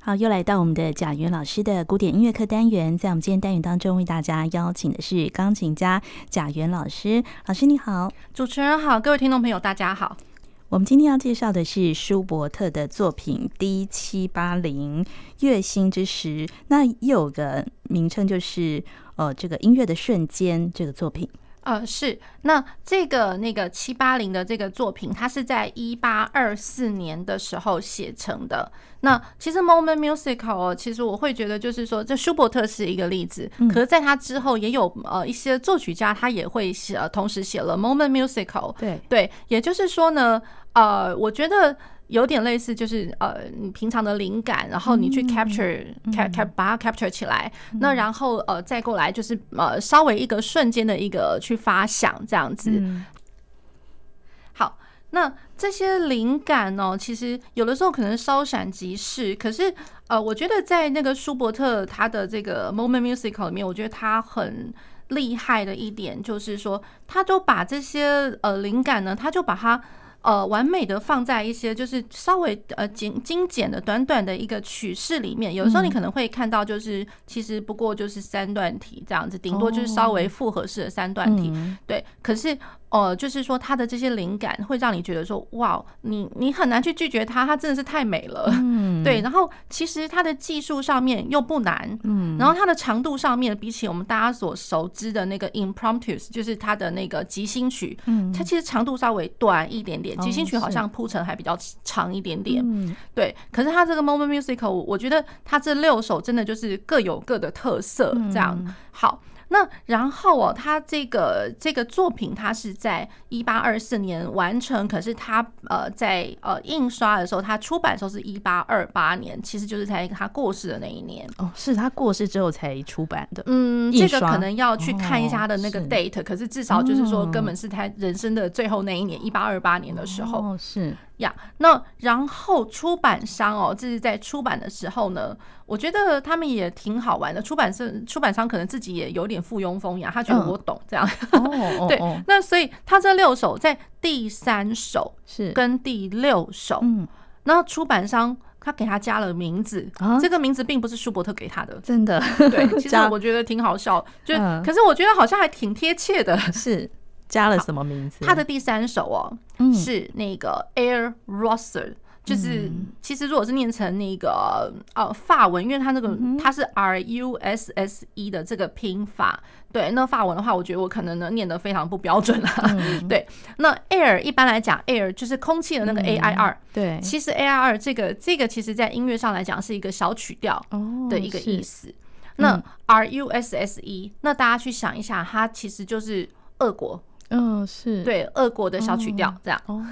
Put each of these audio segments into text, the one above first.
好，又来到我们的贾元老师的古典音乐课单元，在我们今天单元当中，为大家邀请的是钢琴家贾元老师。老师你好，主持人好，各位听众朋友大家好。我们今天要介绍的是舒伯特的作品 D 七八零月星之时，那又有个名称就是呃这个音乐的瞬间这个作品。呃，是那这个那个七八零的这个作品，它是在一八二四年的时候写成的。那其实 Moment Musical，其实我会觉得就是说，这舒伯特是一个例子，可是在他之后也有呃一些作曲家，他也会写，同时写了 Moment Musical。对对，也就是说呢，呃，我觉得。有点类似，就是呃，你平常的灵感，然后你去 capture、嗯、cap cap 把它 capture 起来，嗯、那然后呃再过来就是呃稍微一个瞬间的一个去发想这样子。嗯、好，那这些灵感呢，其实有的时候可能稍闪即逝，可是呃，我觉得在那个舒伯特他的这个 moment musical 里面，我觉得他很厉害的一点就是说，他就把这些呃灵感呢，他就把它。呃，完美的放在一些就是稍微呃精精简的短短的一个曲式里面，有的时候你可能会看到，就是其实不过就是三段体这样子，顶多就是稍微复合式的三段体，对，可是。哦、呃，就是说他的这些灵感会让你觉得说，哇，你你很难去拒绝他，他真的是太美了，嗯，对。然后其实他的技术上面又不难，嗯，然后它的长度上面比起我们大家所熟知的那个 Impromptus，就是它的那个即兴曲，嗯，它其实长度稍微短一点点，即兴曲好像铺陈还比较长一点点，嗯，对。可是他这个 Moment Musical，我觉得他这六首真的就是各有各的特色，这样好。那然后哦，他这个这个作品，他是在一八二四年完成，可是他呃在呃印刷的时候，他出版的时候是一八二八年，其实就是在他过世的那一年。哦，是他过世之后才出版的。嗯，这个可能要去看一下他的那个 date，可是至少就是说，根本是他人生的最后那一年，一八二八年的时候。哦，是。呀，yeah, 那然后出版商哦，这是在出版的时候呢，我觉得他们也挺好玩的。出版社、出版商可能自己也有点附庸风雅，他觉得我懂这样。嗯、对，那所以他这六首在第三首是。跟第六首，嗯，那出版商他给他加了名字，啊、这个名字并不是舒伯特给他的，真的。对，其实 我觉得挺好笑，就、嗯、可是我觉得好像还挺贴切的，是。加了什么名字？他的第三首哦，嗯、是那个 Air Rosser，就是其实如果是念成那个呃法文，因为它那个它是 R U S S E 的这个拼法，对，那法文的话，我觉得我可能呢念得非常不标准啊。嗯、对，那 Air 一般来讲，Air 就是空气的那个 A I R，对，其实 A I R 这个这个其实在音乐上来讲是一个小曲调的一个意思。那 R U S S E，那大家去想一下，它其实就是俄国。嗯，是。对俄国的小曲调这样，哦，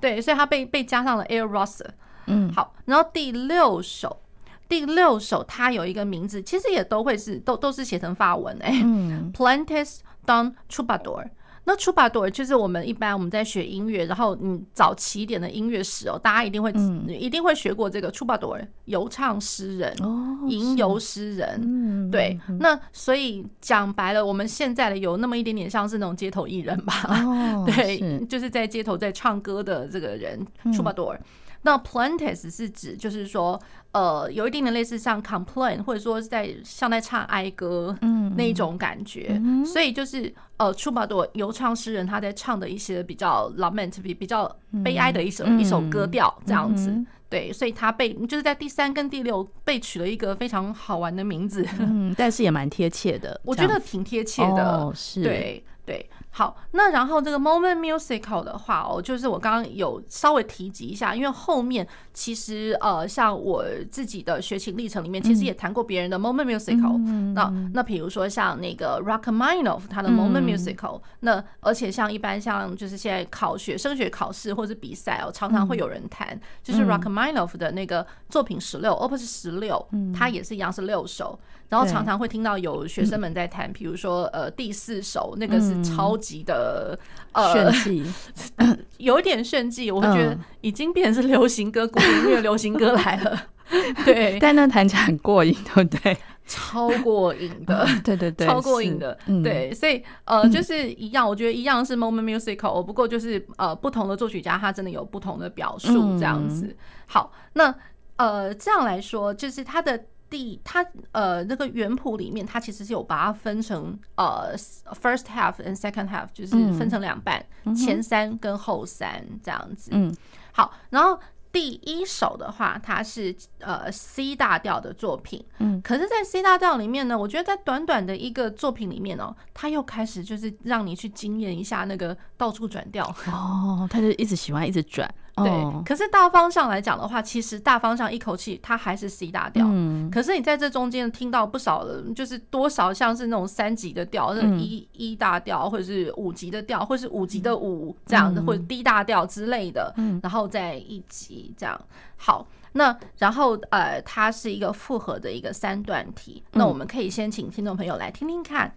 对，所以它被被加上了 Air Rosser。嗯，好，然后第六首，第六首它有一个名字，其实也都会是都都是写成法文哎，嗯，Plaintes d'un Troubadour。那 Troubadour 就是我们一般我们在学音乐，然后你早期一点的音乐史哦，大家一定会、嗯、一定会学过这个 Troubadour 游唱诗人哦，吟游诗人，嗯、对。嗯、那所以讲白了，我们现在的有那么一点点像是那种街头艺人吧？哦、对，是就是在街头在唱歌的这个人 Troubadour。那 Plaintes 是指就是说，呃，有一定的类似像 complain，或者说是在像在唱哀歌，嗯，那一种感觉。所以就是呃，Troubadour 游唱诗人他在唱的一些比较 lament 比比较悲哀的一首、嗯、一首歌调这样子。嗯、对，所以他被就是在第三跟第六被取了一个非常好玩的名字，嗯，但是也蛮贴切的，我觉得挺贴切的，哦、是，对对。好，那然后这个 moment musical 的话哦，就是我刚刚有稍微提及一下，因为后面其实呃，像我自己的学琴历程里面，其实也谈过别人的 moment musical。那那比如说像那个 Rachmaninoff 他的 moment musical，那而且像一般像就是现在考学升学考试或者比赛哦，常常会有人弹，就是 Rachmaninoff 的那个作品十六，Opus 十六，它也是一样是六首，然后常常会听到有学生们在弹，比如说呃第四首那个是超。级的呃炫技，有一点炫技，我会觉得已经变成是流行歌、古典音乐、流行歌来了。对，但那弹起来很过瘾，对不对？超过瘾的，对对对，超过瘾的，对。所以呃，就是一样，我觉得一样是 moment musical，不过就是呃，不同的作曲家他真的有不同的表述这样子。好，那。呃，这样来说，就是他的第它呃那个原谱里面，它其实是有把它分成呃 first half and second half，就是分成两半，嗯、前三跟后三这样子。嗯，好，然后。第一首的话，它是呃 C 大调的作品，嗯，可是，在 C 大调里面呢，我觉得在短短的一个作品里面哦，它又开始就是让你去惊艳一下那个到处转调哦，他就一直喜欢一直转。对，可是大方向来讲的话，其实大方向一口气它还是 C 大调。嗯，可是你在这中间听到不少的，就是多少像是那种三级的调，那一一大调，或者是五级的调，或者是五级的五这样的，或者 D 大调之类的。嗯，然后再一级这样。好，那然后呃，它是一个复合的一个三段体。那我们可以先请听众朋友来听听看。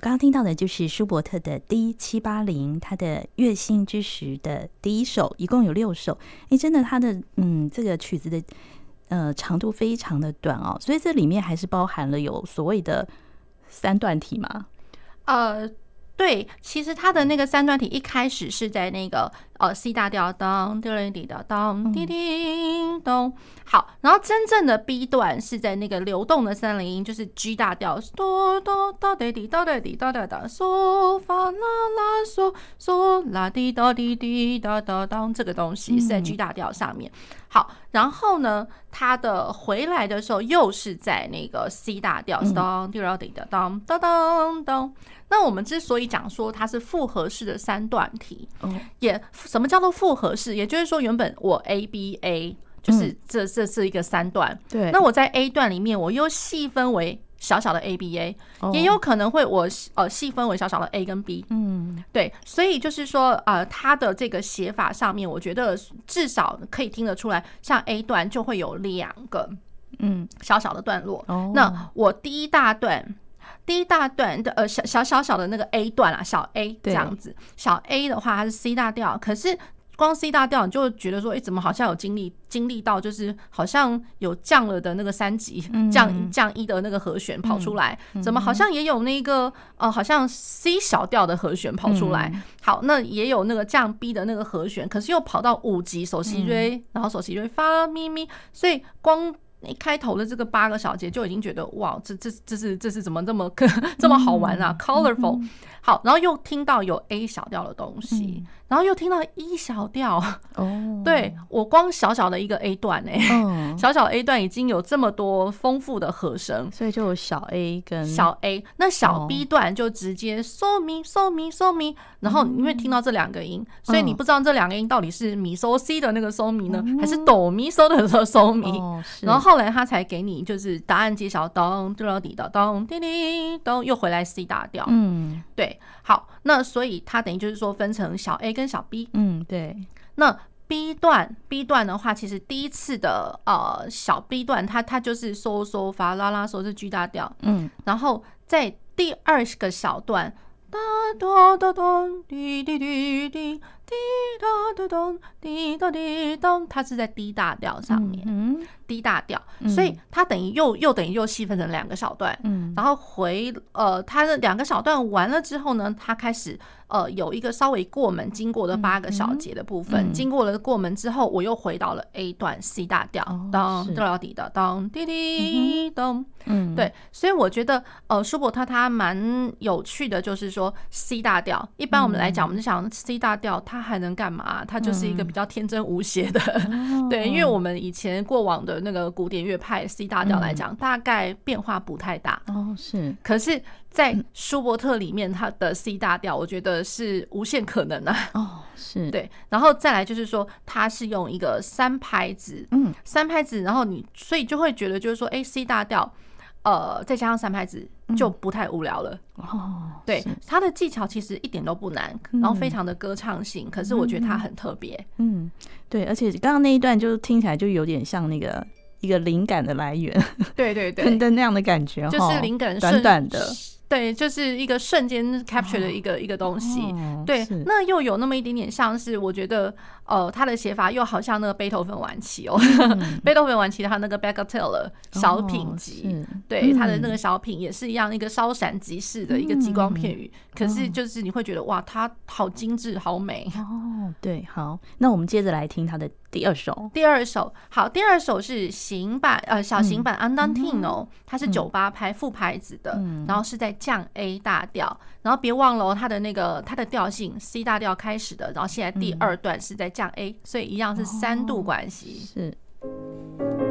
刚刚听到的就是舒伯特的 D 七八零，他的月星之时的第一首，一共有六首。哎，真的，他的嗯，这个曲子的呃长度非常的短哦，所以这里面还是包含了有所谓的三段体嘛？呃。对，其实他的那个三段体一开始是在那个呃 C 大调，当滴哩滴的当滴滴咚。好，然后真正的 B 段是在那个流动的三连音，就是 G 大调，哆哆哆哒滴哒哒滴哒哒哒，嗦发啦啦嗦嗦啦滴哒滴滴哒哒当，这个东西是在 G 大调上面。好，然后呢，它的回来的时候又是在那个 C 大调，当滴哩滴的当当当当。那我们之所以讲说它是复合式的三段体，也什么叫做复合式？也就是说，原本我 A B A 就是这这是一个三段，对。那我在 A 段里面，我又细分为小小的 A B A，也有可能会我呃细分为小小的 A 跟 B，嗯，对。所以就是说，呃，它的这个写法上面，我觉得至少可以听得出来，像 A 段就会有两个嗯小小的段落。那我第一大段。第一大段的呃小小小小的那个 A 段啊，小 A 这样子，小 A 的话它是 C 大调，可是光 C 大调你就觉得说，哎，怎么好像有经历经历到，就是好像有降了的那个三级降降一的那个和弦跑出来，怎么好像也有那个呃好像 C 小调的和弦跑出来，好，那也有那个降 B 的那个和弦，可是又跑到五级首席锐，然后首席瑞发咪咪，所以光。一开头的这个八个小节就已经觉得哇，这这这是这是怎么这么 这么好玩啊？Colorful，好，然后又听到有 A 小调的东西。然后又听到 E 小调哦，对，我光小小的一个 A 段哎，小小 A 段已经有这么多丰富的和声，所以就有小 A 跟小 A，那小 B 段就直接 So Mi So Mi So Mi，然后因为听到这两个音，所以你不知道这两个音到底是咪 So C 的那个 So Mi 呢，还是哆咪 So 的 So Mi，然后后来他才给你就是答案揭晓，咚滴滴滴咚，又回来 C 大调，嗯，对，好，那所以它等于就是说分成小 A 跟。小 B，嗯，对。那 B 段，B 段的话，其实第一次的呃小 B 段，它它就是嗦嗦发啦啦嗦是 G 大调，嗯，然后在第二个小段，哒哒哒咚滴滴滴滴滴哒哒咚滴哒滴咚，它是在 D 大调上面，嗯，D 大调，所以它等于又又等于又细分成两个小段，嗯，然后回呃它的两个小段完了之后呢，它开始。呃，有一个稍微过门经过的八个小节的部分，经过了过门之后，我又回到了 A 段 C 大调，当哒啦滴哒当滴滴咚，嗯，对，所以我觉得呃，舒伯特他蛮有趣的，就是说 C 大调，一般我们来讲，我们就想 C 大调，它还能干嘛？它就是一个比较天真无邪的，对，因为我们以前过往的那个古典乐派 C 大调来讲，大概变化不太大，哦，是，可是。在舒伯特里面，他的 C 大调，我觉得是无限可能的哦，是。对，然后再来就是说，他是用一个三拍子，嗯，三拍子，然后你所以就会觉得就是说，哎，C 大调，呃，再加上三拍子就不太无聊了。哦。对，他的技巧其实一点都不难，然后非常的歌唱性，可是我觉得他很特别，嗯，对，而且刚刚那一段就听起来就有点像那个。一个灵感的来源，对对对，的那样的感觉，就是灵感短短的，对，就是一个瞬间 capture 的一个一个东西，对，那又有那么一点点像是，我觉得，呃，他的写法又好像那个贝多芬晚期哦，贝多芬晚期他那个 Bagatelle 小品集，对，他的那个小品也是一样，一个稍闪即逝的一个激光片语，可是就是你会觉得哇，他好精致，好美。哦，对，好，那我们接着来听他的第二首，第二首好，第二首是行版呃小型版 Andantino，它是九八拍副拍子的，嗯、然后是在降 A 大调，然后别忘了哦它的那个它的调性 C 大调开始的，然后现在第二段是在降 A，、嗯、所以一样是三度关系、哦、是。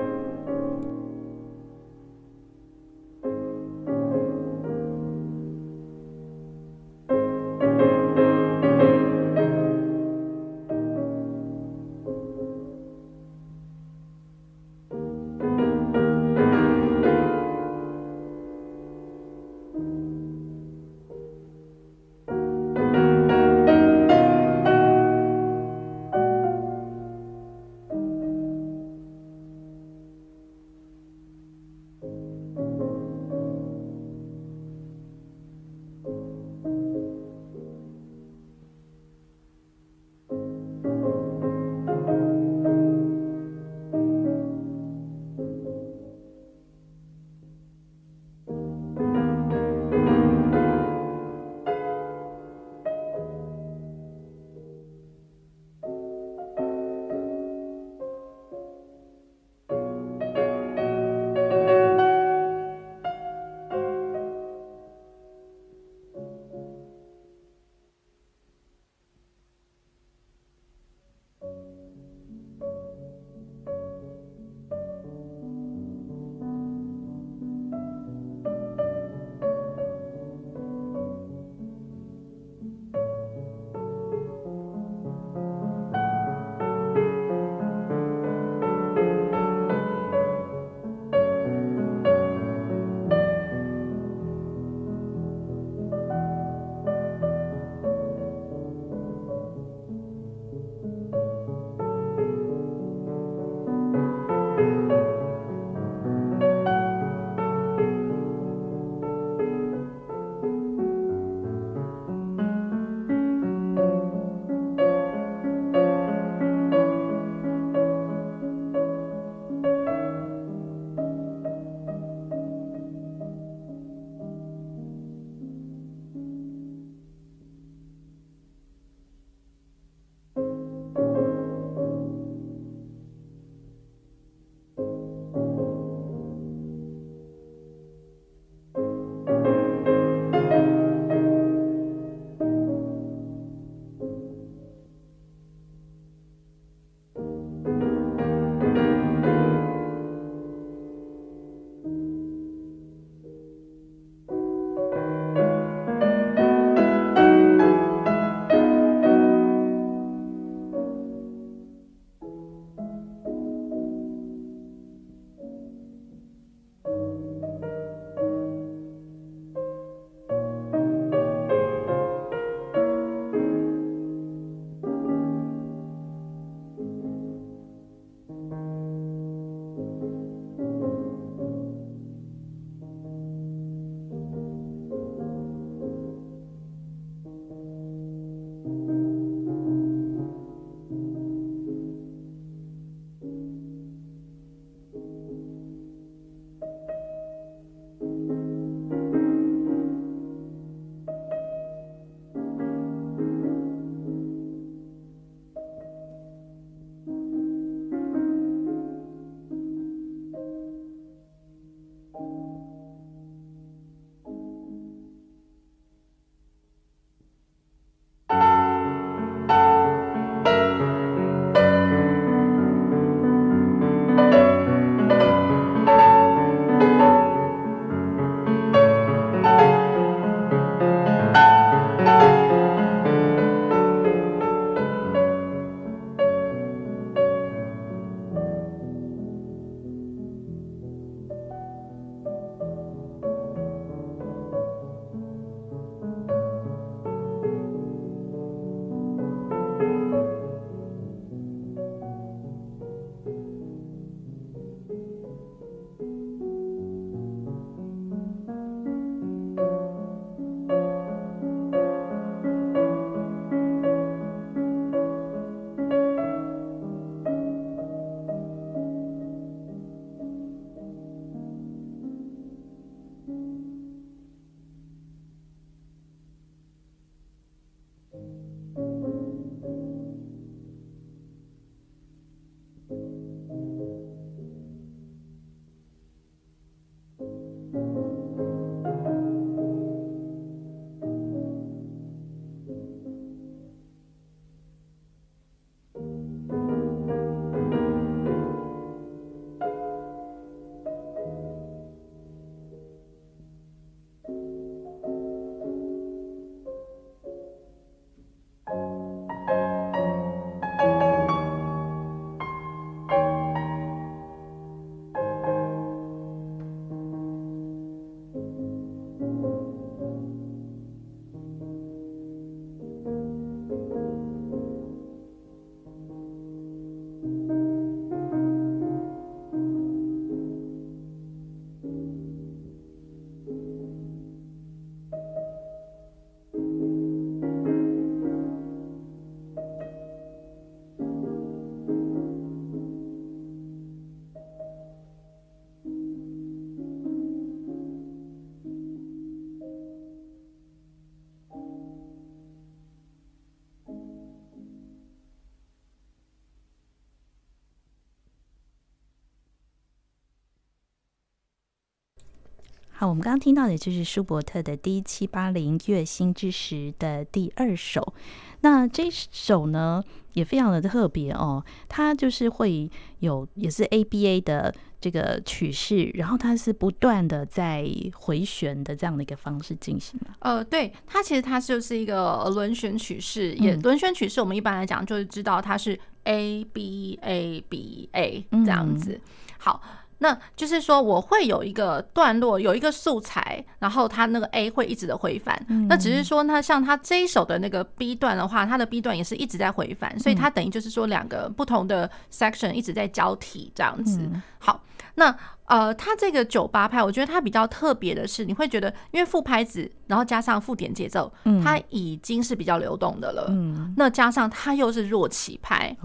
好，我们刚刚听到的就是舒伯特的 D 七八零月星之时的第二首。那这首呢也非常的特别哦，它就是会有也是 ABA 的这个曲式，然后它是不断的在回旋的这样的一个方式进行嘛。呃，对，它其实它就是一个轮旋曲式，也轮旋曲式我们一般来讲就是知道它是 A B A B A 这样子。嗯、好。那就是说，我会有一个段落，有一个素材，然后它那个 A 会一直的回返。那只是说，那像它这一首的那个 B 段的话，它的 B 段也是一直在回返，所以它等于就是说两个不同的 section 一直在交替这样子。好，那呃，它这个九八拍，我觉得它比较特别的是，你会觉得因为副拍子，然后加上附点节奏，它已经是比较流动的了。嗯，那加上它又是弱起拍，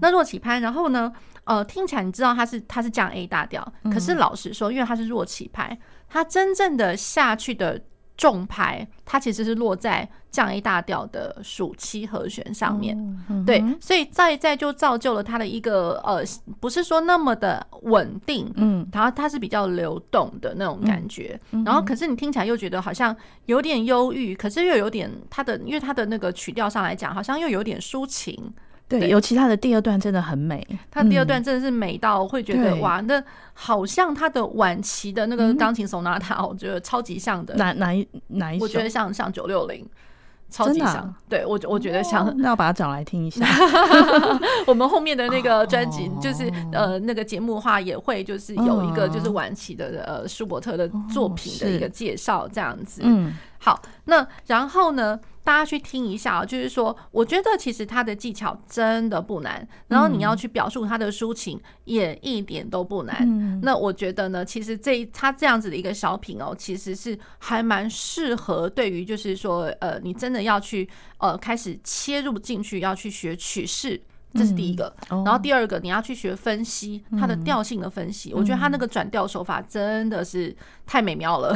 那弱起拍，然后呢？呃，听起来你知道它是它是降 A 大调，可是老实说，因为它是弱起拍，它真正的下去的重拍，它其实是落在降 A 大调的属七和弦上面。对，所以再再就造就了它的一个呃，不是说那么的稳定，嗯，然后它是比较流动的那种感觉。然后可是你听起来又觉得好像有点忧郁，可是又有点它的，因为它的那个曲调上来讲，好像又有点抒情。对，尤其他的第二段真的很美，他第二段真的是美到会觉得、嗯、哇，那好像他的晚期的那个钢琴索纳塔，我觉得超级像的。哪哪一哪一首？我觉得像像九六零，超级像。啊、对我我觉得像。那我把它找来听一下。我们后面的那个专辑就是呃那个节目的话，也会就是有一个就是晚期的呃舒伯特的作品的一个介绍这样子。嗯，好，那然后呢？大家去听一下啊，就是说，我觉得其实他的技巧真的不难，然后你要去表述他的抒情也一点都不难。那我觉得呢，其实这他这样子的一个小品哦，其实是还蛮适合对于就是说，呃，你真的要去呃开始切入进去要去学曲式。这是第一个，然后第二个你要去学分析它的调性的分析，我觉得他那个转调手法真的是太美妙了，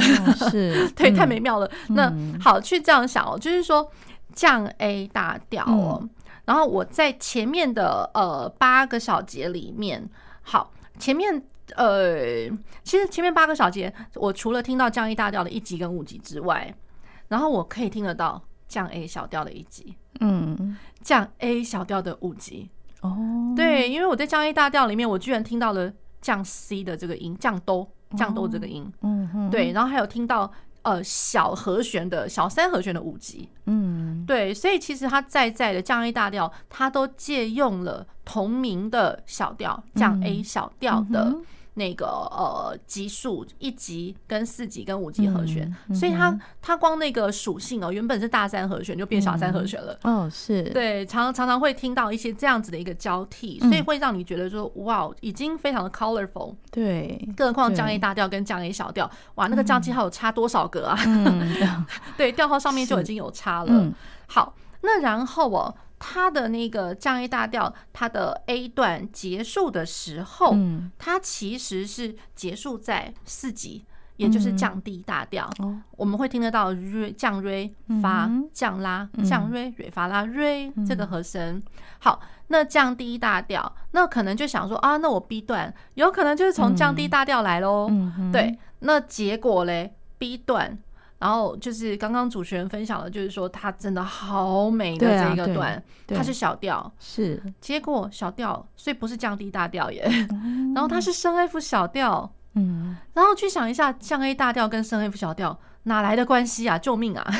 是 对，太美妙了。那好，去这样想哦，就是说降 A 大调哦，然后我在前面的呃八个小节里面，好，前面呃其实前面八个小节，我除了听到降 A 大调的一级跟五级之外，然后我可以听得到降 A 小调的一级。嗯，降 A 小调的五级哦，对，因为我在降 A 大调里面，我居然听到了降 C 的这个音，降哆，降哆这个音，嗯，对，然后还有听到呃小和弦的小三和弦的五级，嗯，对，所以其实它在在的降 A 大调，它都借用了同名的小调，降 A 小调的。那个呃级数一级跟四级跟五级和弦，所以它它光那个属性哦，原本是大三和弦就变小三和弦了。嗯、哦，是对，常常常会听到一些这样子的一个交替，所以会让你觉得说哇，已经非常的 colorful。对，更何况降 A 大调跟降 A 小调，哇，那个降记号有差多少个啊？嗯、对，调号上面就已经有差了。嗯、好，那然后哦。它的那个降 A 大调，它的 A 段结束的时候，它其实是结束在四级，也就是降 D 大调。我们会听得到瑞降瑞发降拉降瑞瑞发拉瑞这个和声。好，那降低大调，那可能就想说啊，那我 B 段有可能就是从降低大调来喽。对，那结果嘞，B 段。然后就是刚刚主持人分享的，就是说它真的好美的这一个段，它是小调，是结果小调，所以不是降低大调耶。然后它是升 F 小调，嗯，然后去想一下降 A 大调跟升 F 小调哪来的关系啊？救命啊！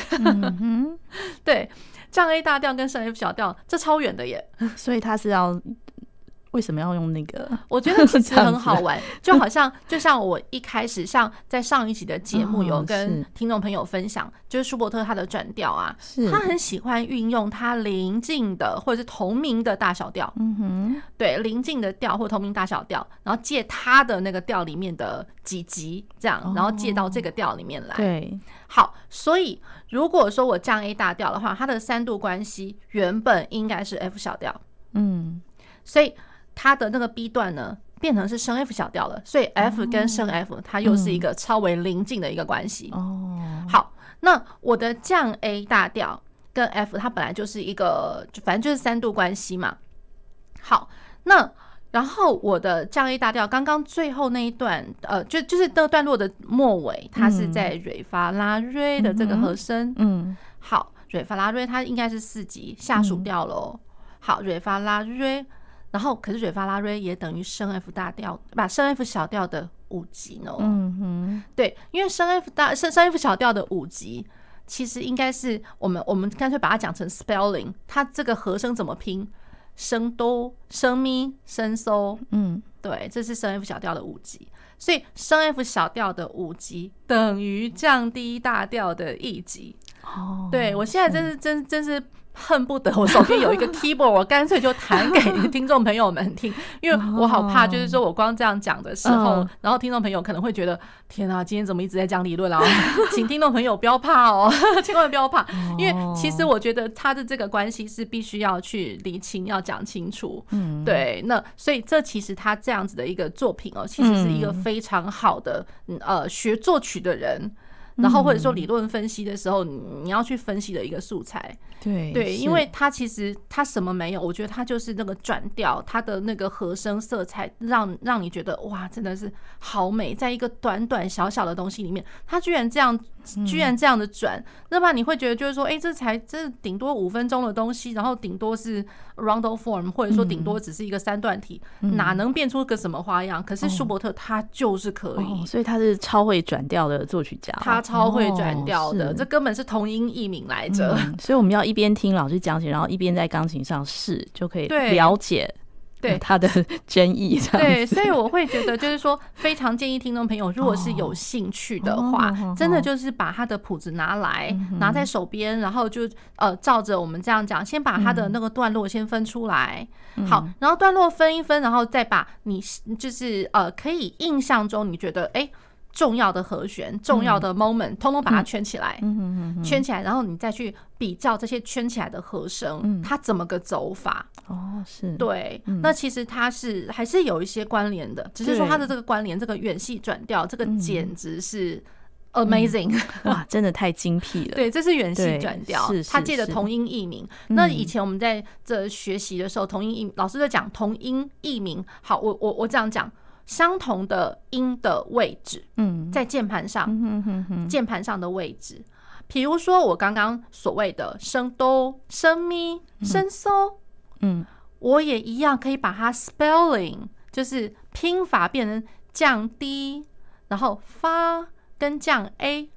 对，降 A 大调跟升 F 小调这超远的耶，所以它是要。为什么要用那个？我觉得其实 很好玩，就好像就像我一开始像在上一集的节目有跟听众朋友分享，就是舒伯特他的转调啊，他很喜欢运用他邻近的或者是同名的大小调，嗯哼，对，邻近的调或同名大小调，然后借他的那个调里面的几级这样，然后借到这个调里面来。对，好，所以如果说我降 A 大调的话，它的三度关系原本应该是 F 小调，嗯，所以。它的那个 B 段呢，变成是升 F 小调了，所以 F 跟升 F 它又是一个超为邻近的一个关系。哦，好，那我的降 A 大调跟 F 它本来就是一个，反正就是三度关系嘛。好，那然后我的降 A 大调，刚刚最后那一段，呃，就就是那段落的末尾，它是在瑞发拉瑞的这个和声。嗯，好，瑞发拉瑞它应该是四级下属调喽。好，瑞发拉瑞，然后可是瑞发拉瑞也等于升 F 大调，把升 F 小调的五级呢。嗯哼，对，因为升 F 大升升 F 小调的五级，其实应该是我们我们干脆把它讲成 spelling，它这个和声怎么拼？升哆、升咪、升嗦，嗯，对，这是升 F 小调的五级，所以升 F 小调的五级等于降低大调的一级。哦，对我现在真是真真是。恨不得我手边有一个 keyboard，我干脆就弹给听众朋友们听，因为我好怕，就是说我光这样讲的时候，然后听众朋友可能会觉得，天啊，今天怎么一直在讲理论啊？请听众朋友不要怕哦，千万不要怕，因为其实我觉得他的这个关系是必须要去理清，要讲清楚。嗯，对，那所以这其实他这样子的一个作品哦，其实是一个非常好的呃学作曲的人。然后或者说理论分析的时候，你你要去分析的一个素材，对对，因为它其实它什么没有，我觉得它就是那个转调，它的那个和声色彩，让让你觉得哇，真的是好美，在一个短短小小的东西里面，它居然这样。居然这样的转，那么你会觉得就是说，哎，这才这顶多五分钟的东西，然后顶多是 roundel form，或者说顶多只是一个三段体，哪能变出个什么花样？可是舒伯特他就是可以，所以他是超会转调的作曲家，他超会转调的，这根本是同音异名来着。所以我们要一边听老师讲解，然后一边在钢琴上试，就可以了解。对。他的 争议，对，所以我会觉得，就是说，非常建议听众朋友，如果是有兴趣的话，真的就是把他的谱子拿来，拿在手边，然后就呃，照着我们这样讲，先把他的那个段落先分出来，好，然后段落分一分，然后再把你就是呃，可以印象中你觉得哎。重要的和弦，重要的 moment，通通把它圈起来，圈起来，然后你再去比较这些圈起来的和声，它怎么个走法？哦，是对。那其实它是还是有一些关联的，只是说它的这个关联，这个远系转调，这个简直是 amazing，哇，真的太精辟了。对，这是远系转调，他借的同音异名。那以前我们在这学习的时候，同音异老师在讲同音异名。好，我我我这样讲。相同的音的位置，嗯，在键盘上，键盘上的位置，比如说我刚刚所谓的升哆、升咪、升嗦，嗯，我也一样可以把它 spelling，就是拼法变成降低然后发跟降 A。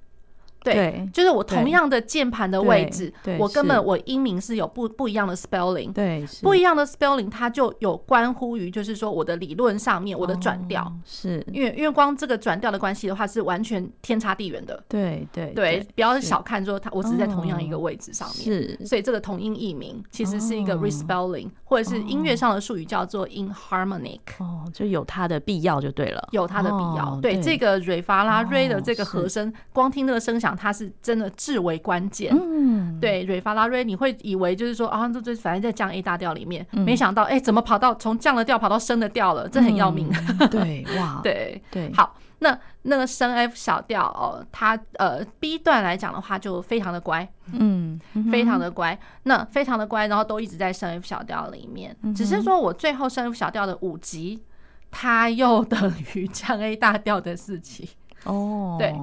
对，就是我同样的键盘的位置，我根本我音名是有不不一样的 spelling，对，不一样的 spelling，它就有关乎于就是说我的理论上面我的转调，是。因为因为光这个转调的关系的话是完全天差地远的，对对对，不要小看说它，我只是在同样一个位置上面，是，所以这个同音异名其实是一个 respelling，或者是音乐上的术语叫做 inharmonic，哦，就有它的必要就对了，有它的必要，对这个瑞发拉瑞的这个和声，光听那个声响。它是真的至为关键，嗯，对，瑞发拉瑞，你会以为就是说啊，这这反正在降 A 大调里面，没想到哎，怎么跑到从降的调跑到升的调了？这很要命，对，哇，对对。好，那那个升 F 小调哦，它呃 B 段来讲的话就非常的乖，嗯，非常的乖，那非常的乖，然后都一直在升 F 小调里面，只是说我最后升 F 小调的五级，它又等于降 A 大调的四级，哦，对。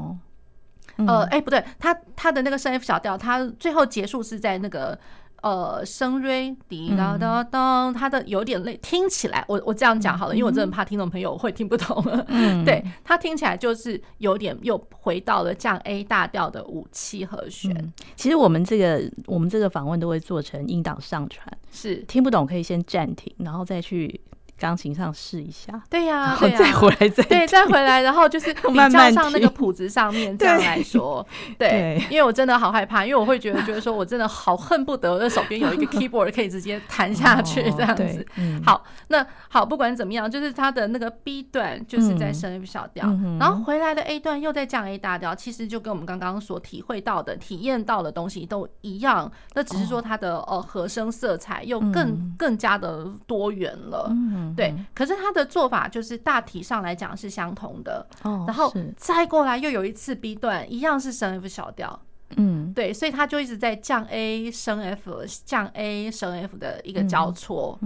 呃，哎，不对，他他的那个升 F 小调，他最后结束是在那个呃升瑞滴答答当，他的有点累，听起来我我这样讲好了，因为我真的怕听众朋友会听不懂。嗯，对，他听起来就是有点又回到了降 A 大调的五七和弦。其实我们这个我们这个访问都会做成音档上传，是听不懂可以先暂停，然后再去。钢琴上试一下，对呀，对呀，再回来再对，再回来，然后就是 比较上那个谱子上面这样来说，对，因为我真的好害怕，因为我会觉得，觉得说我真的好恨不得我的手边有一个 keyboard 可以直接弹下去这样子。好，那好，不管怎么样，就是它的那个 B 段就是在升 F 小调，然后回来的 A 段又在降 A 大调，其实就跟我们刚刚所体会到的、体验到的东西都一样，那只是说它的呃和声色彩又更更加的多元了。对，可是他的做法就是大体上来讲是相同的，然后再过来又有一次 B 段，一样是升 F 小调，嗯，对，所以他就一直在降 A 升 F 降 A 升 F 的一个交错，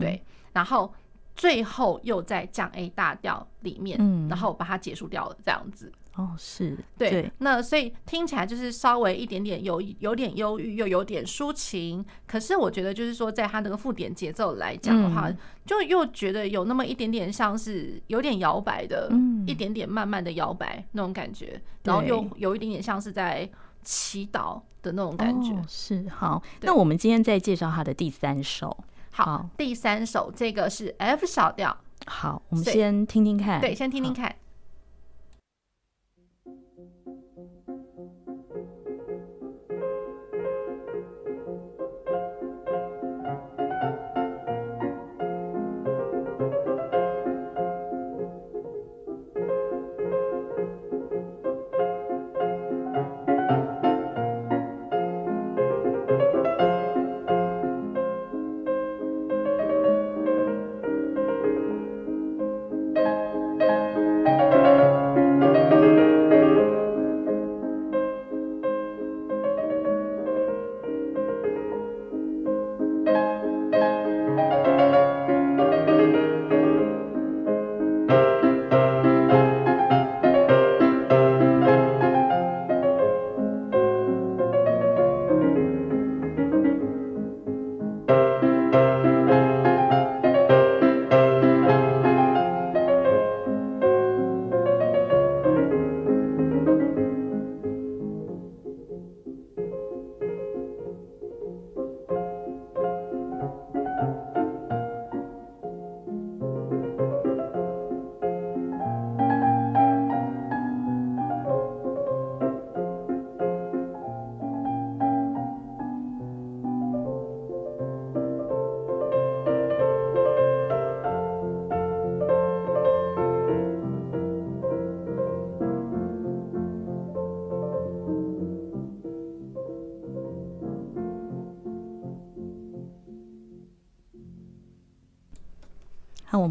对，然后最后又在降 A 大调里面，嗯，然后把它结束掉了，这样子。哦，是对，对，那所以听起来就是稍微一点点有有点忧郁，又有点抒情。可是我觉得就是说，在他那个附点节奏来讲的话，嗯、就又觉得有那么一点点像是有点摇摆的，嗯、一点点慢慢的摇摆那种感觉，然后又有一点点像是在祈祷的那种感觉。哦、是好，那我们今天再介绍他的第三首。好，好第三首这个是 F 小调。好，我们先听听看。对，先听听看。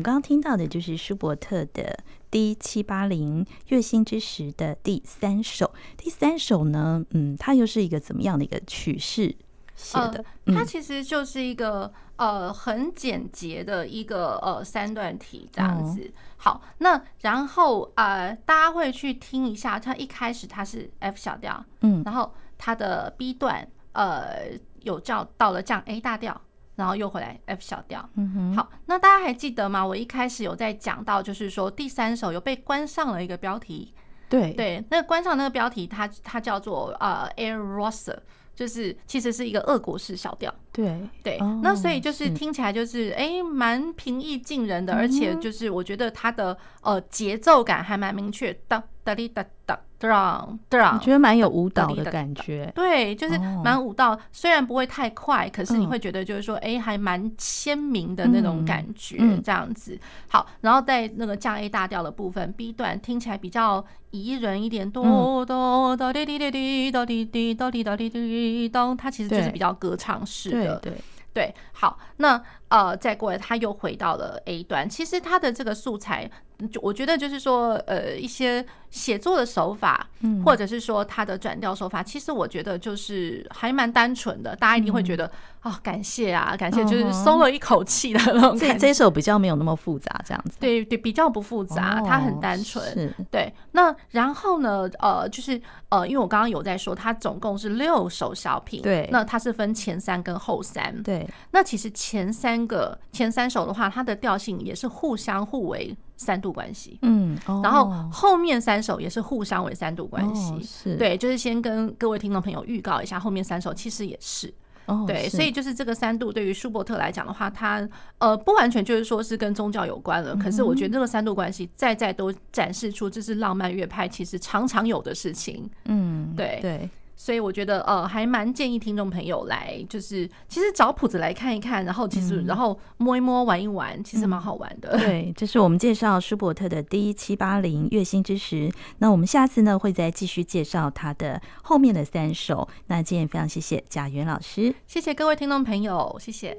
们刚刚听到的就是舒伯特的 D 七八零月星之时的第三首。第三首呢，嗯，它又是一个怎么样的一个曲式写的？呃、它其实就是一个呃很简洁的一个呃三段体这样子。哦、好，那然后呃大家会去听一下，它一开始它是 F 小调，嗯，然后它的 B 段呃有叫到了降 A 大调。然后又回来 F 小调，嗯哼，好，那大家还记得吗？我一开始有在讲到，就是说第三首有被关上了一个标题，对。对，那关上那个标题它，它它叫做呃 Air Rosser，就是其实是一个俄国式小调，对。对，哦、那所以就是听起来就是哎蛮平易近人的，而且就是我觉得它的呃节奏感还蛮明确，哒哒哩哒哒。我觉得蛮有舞蹈的感觉，对，就是蛮舞蹈，虽然不会太快，可是你会觉得就是说，哎，还蛮鲜明的那种感觉，这样子。好，然后在那个降 A 大调的部分，B 段听起来比较宜人一点，哆哆哆滴滴滴滴哆滴滴哆滴哆滴滴咚，它其实就是比较歌唱式的，对对。好，那呃，再过来，他又回到了 A 段，其实他的这个素材。就我觉得就是说，呃，一些写作的手法，或者是说他的转调手法，其实我觉得就是还蛮单纯的。大家一定会觉得啊，感谢啊，感谢，就是松了一口气的那种感觉。这这首比较没有那么复杂，这样子。对对，比较不复杂，它很单纯。对。那然后呢，呃，就是呃，因为我刚刚有在说，它总共是六首小品。对。那它是分前三跟后三。对。那其实前三个前三首的话，它的调性也是互相互为。三度关系，嗯，然后后面三首也是互相为三度关系，是。对，就是先跟各位听众朋友预告一下，后面三首其实也是，对，所以就是这个三度对于舒伯特来讲的话，他呃不完全就是说是跟宗教有关了，可是我觉得这个三度关系再再都展示出这是浪漫乐派其实常常有的事情，嗯，对。对。所以我觉得呃还蛮建议听众朋友来，就是其实找谱子来看一看，然后其实然后摸一摸玩一玩，其实蛮好玩的。对，这是我们介绍舒伯特的 D 七八零月星之时。那我们下次呢会再继续介绍他的后面的三首。那今天非常谢谢贾元老师，谢谢各位听众朋友，谢谢。